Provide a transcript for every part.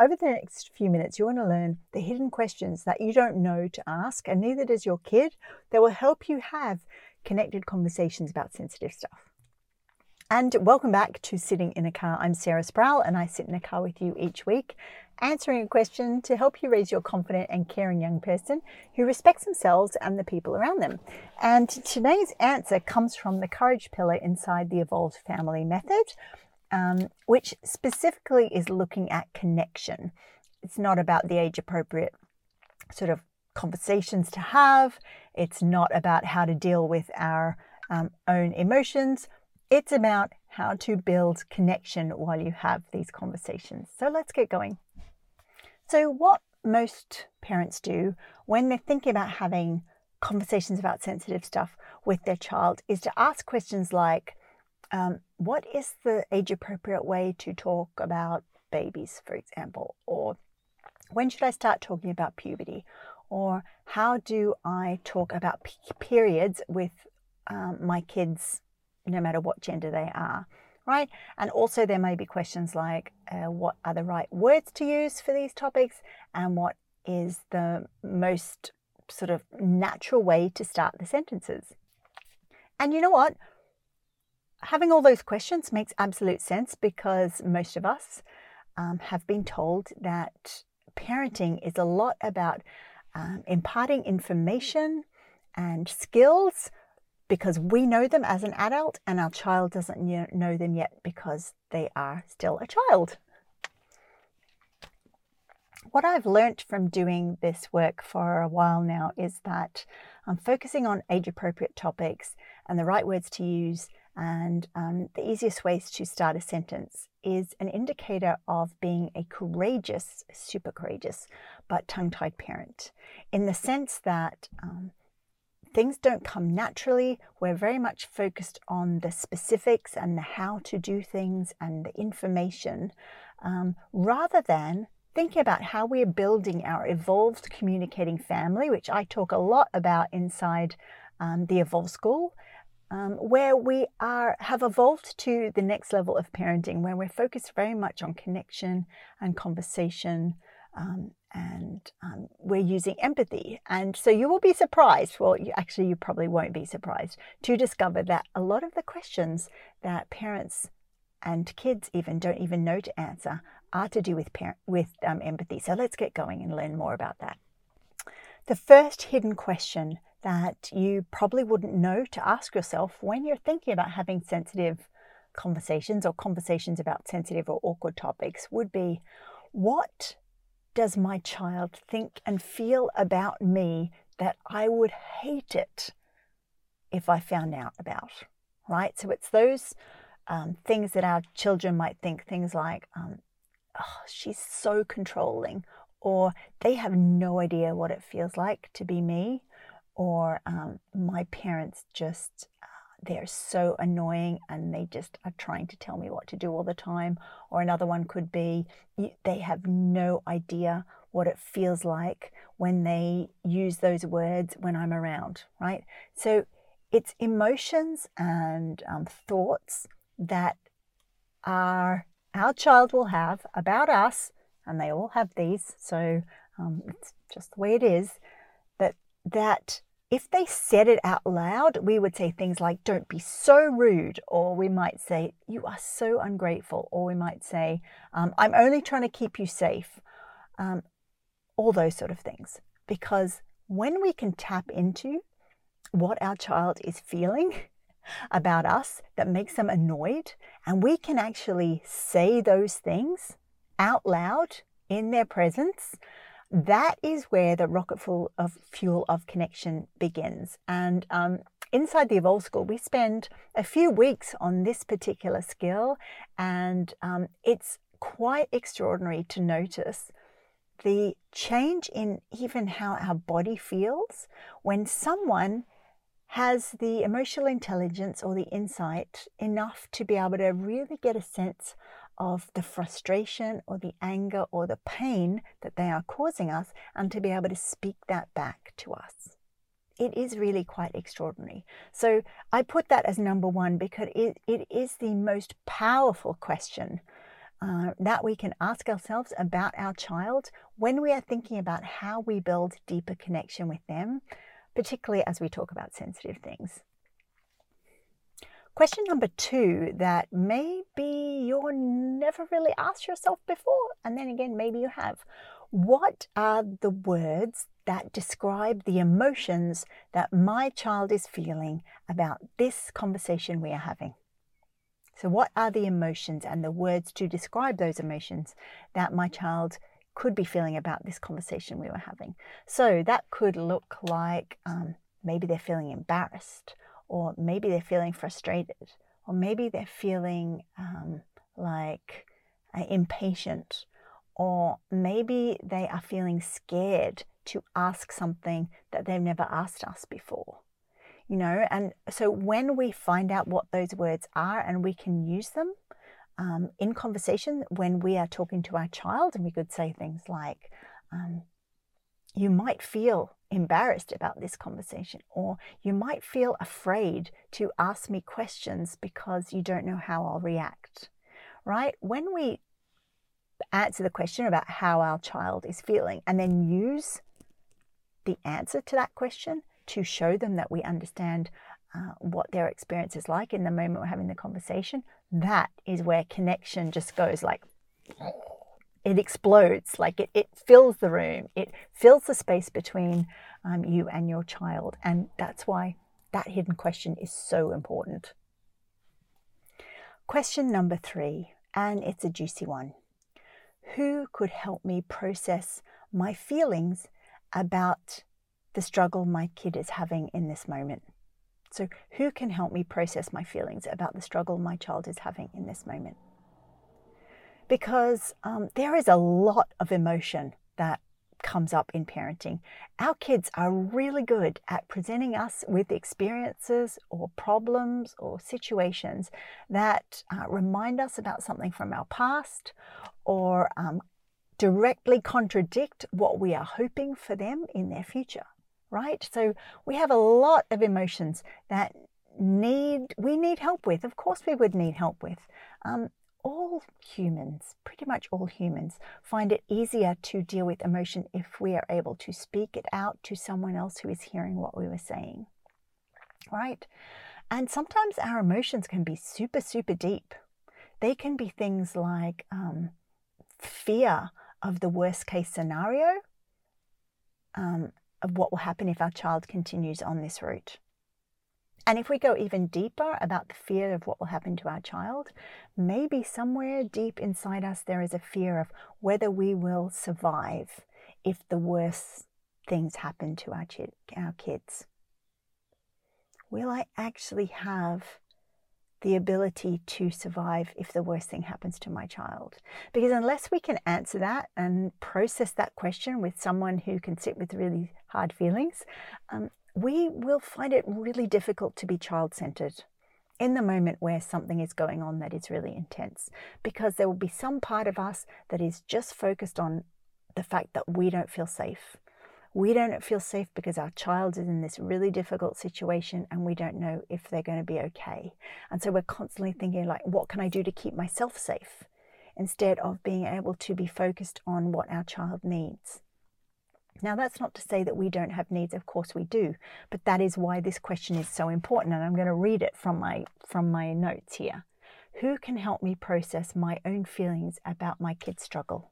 over the next few minutes, you want to learn the hidden questions that you don't know to ask, and neither does your kid, that will help you have connected conversations about sensitive stuff. And welcome back to Sitting in a Car. I'm Sarah Sproul, and I sit in a car with you each week, answering a question to help you raise your confident and caring young person who respects themselves and the people around them. And today's answer comes from the courage pillar inside the Evolved Family Method, um, which specifically is looking at connection. It's not about the age appropriate sort of conversations to have, it's not about how to deal with our um, own emotions. It's about how to build connection while you have these conversations. So let's get going. So, what most parents do when they're thinking about having conversations about sensitive stuff with their child is to ask questions like, um, what is the age appropriate way to talk about babies, for example? Or when should I start talking about puberty? Or how do I talk about periods with um, my kids, no matter what gender they are? Right? And also, there may be questions like uh, what are the right words to use for these topics and what is the most sort of natural way to start the sentences. And you know what? Having all those questions makes absolute sense because most of us um, have been told that parenting is a lot about um, imparting information and skills because we know them as an adult and our child doesn't know them yet because they are still a child. What I've learnt from doing this work for a while now is that I'm focusing on age appropriate topics and the right words to use and um, the easiest ways to start a sentence is an indicator of being a courageous, super courageous, but tongue tied parent in the sense that um, things don't come naturally. We're very much focused on the specifics and the how to do things and the information um, rather than thinking about how we're building our evolved communicating family, which I talk a lot about inside um, the Evolve School um, where we are have evolved to the next level of parenting, where we're focused very much on connection and conversation, um, and um, we're using empathy. And so you will be surprised. Well, you, actually, you probably won't be surprised to discover that a lot of the questions that parents and kids even don't even know to answer are to do with parent, with um, empathy. So let's get going and learn more about that. The first hidden question that you probably wouldn't know to ask yourself when you're thinking about having sensitive conversations or conversations about sensitive or awkward topics would be what does my child think and feel about me that I would hate it if I found out about? Right? So it's those um, things that our children might think, things like, um, oh, she's so controlling, or they have no idea what it feels like to be me, or um, my parents just uh, they're so annoying and they just are trying to tell me what to do all the time. Or another one could be they have no idea what it feels like when they use those words when i'm around right? So it's emotions and um, thoughts that are our child will have about us and they all have these. So um, it's just the way it is that that if they said it out loud, we would say things like, don't be so rude, or we might say, you are so ungrateful, or we might say, um, I'm only trying to keep you safe, um, all those sort of things. Because when we can tap into what our child is feeling about us that makes them annoyed, and we can actually say those things out loud in their presence, that is where the rocket full of fuel of connection begins. And um, inside the Evolve School, we spend a few weeks on this particular skill, and um, it's quite extraordinary to notice the change in even how our body feels when someone has the emotional intelligence or the insight enough to be able to really get a sense of the frustration or the anger or the pain that they are causing us and to be able to speak that back to us. It is really quite extraordinary. So I put that as number one because it, it is the most powerful question uh, that we can ask ourselves about our child when we are thinking about how we build deeper connection with them, particularly as we talk about sensitive things. Question number two that maybe you're never really asked yourself before, and then again, maybe you have. What are the words that describe the emotions that my child is feeling about this conversation we are having? So, what are the emotions and the words to describe those emotions that my child could be feeling about this conversation we were having? So, that could look like um, maybe they're feeling embarrassed, or maybe they're feeling frustrated, or maybe they're feeling um, like uh, impatient, or maybe they are feeling scared to ask something that they've never asked us before you know? And so when we find out what those words are and we can use them um, in conversation when we are talking to our child and we could say things like um, you might feel embarrassed about this conversation or you might feel afraid to ask me questions because you don't know how i'll react right? When we answer the question about how our child is feeling and then use the answer to that question to show them that we understand uh, what their experience is like in the moment we're having the conversation, that is where connection just goes like it explodes, like it, it fills the room, it fills the space between um, you and your child. And that's why that hidden question is so important. Question number three, and it's a juicy one. Who could help me process my feelings about the struggle my kid is having in this moment. So, who can help me process my feelings about the struggle my child is having in this moment? Because um, there is a lot of emotion that comes up in parenting. Our kids are really good at presenting us with experiences or problems or situations that uh, remind us about something from our past or um, directly contradict what we are hoping for them in their future right? So we have a lot of emotions that need we need help with. Of course, we would need help with. Um, all humans, pretty much all humans, find it easier to deal with emotion if we are able to speak it out to someone else who is hearing what we were saying, right? And sometimes our emotions can be super, super deep. They can be things like um, fear of the worst case scenario, um, of what will happen if our child continues on this route. And if we go even deeper about the fear of what will happen to our child, maybe somewhere deep inside us there is a fear of whether we will survive if the worst things happen to our, ch- our kids. Will I actually have the ability to survive if the worst thing happens to my child? Because unless we can answer that and process that question with someone who can sit with really hard feelings, um, we will find it really difficult to be child centered in the moment where something is going on that is really intense because there will be some part of us that is just focused on the fact that we don't feel safe we don't feel safe because our child is in this really difficult situation and we don't know if they're going to be okay. And so we're constantly thinking, like, what can I do to keep myself safe? Instead of being able to be focused on what our child needs. Now, that's not to say that we don't have needs, of course we do, but that is why this question is so important. And I'm going to read it from my, from my notes here. Who can help me process my own feelings about my kid's struggle?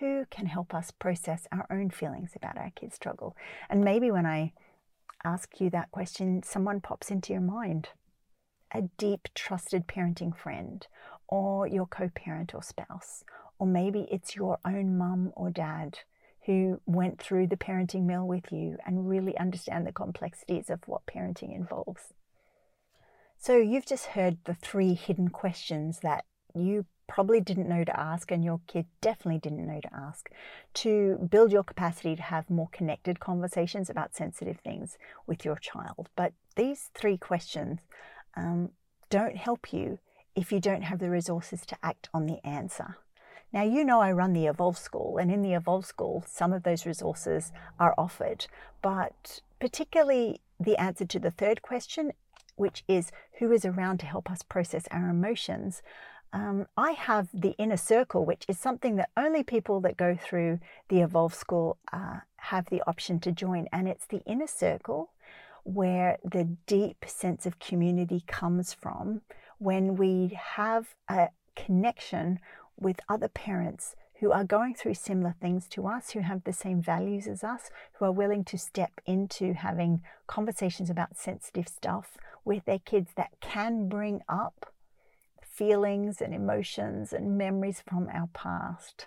who can help us process our own feelings about our kids' struggle? And maybe when I ask you that question, someone pops into your mind a deep, trusted parenting friend, or your co parent or spouse, or maybe it's your own mum or dad who went through the parenting mill with you and really understand the complexities of what parenting involves. So, you've just heard the three hidden questions that you probably didn't know to ask, and your kid definitely didn't know to ask, to build your capacity to have more connected conversations about sensitive things with your child. But these three questions um, don't help you if you don't have the resources to act on the answer. Now, you know, I run the Evolve School, and in the Evolve School, some of those resources are offered, but particularly the answer to the third question, which is who is around to help us process our emotions, um, I have the inner circle, which is something that only people that go through the Evolve School uh, have the option to join. And it's the inner circle where the deep sense of community comes from. When we have a connection with other parents who are going through similar things to us, who have the same values as us, who are willing to step into having conversations about sensitive stuff with their kids that can bring up feelings and emotions and memories from our past.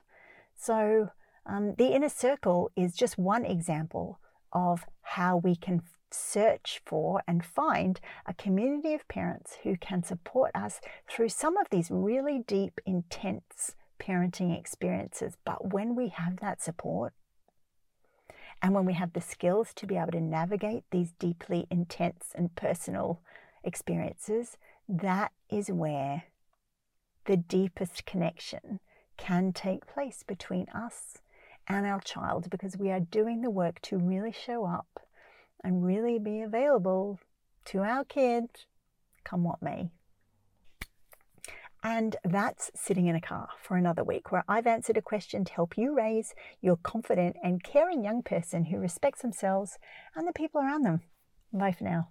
So, um, the inner circle is just one example of how we can search for and find a community of parents who can support us through some of these really deep, intense parenting experiences. But when we have that support, and when we have the skills to be able to navigate these deeply intense and personal experiences, that is where the deepest connection can take place between us and our child because we are doing the work to really show up and really be available to our kid, come what may. And that's sitting in a car for another week, where I've answered a question to help you raise your confident and caring young person who respects themselves and the people around them. Bye for now.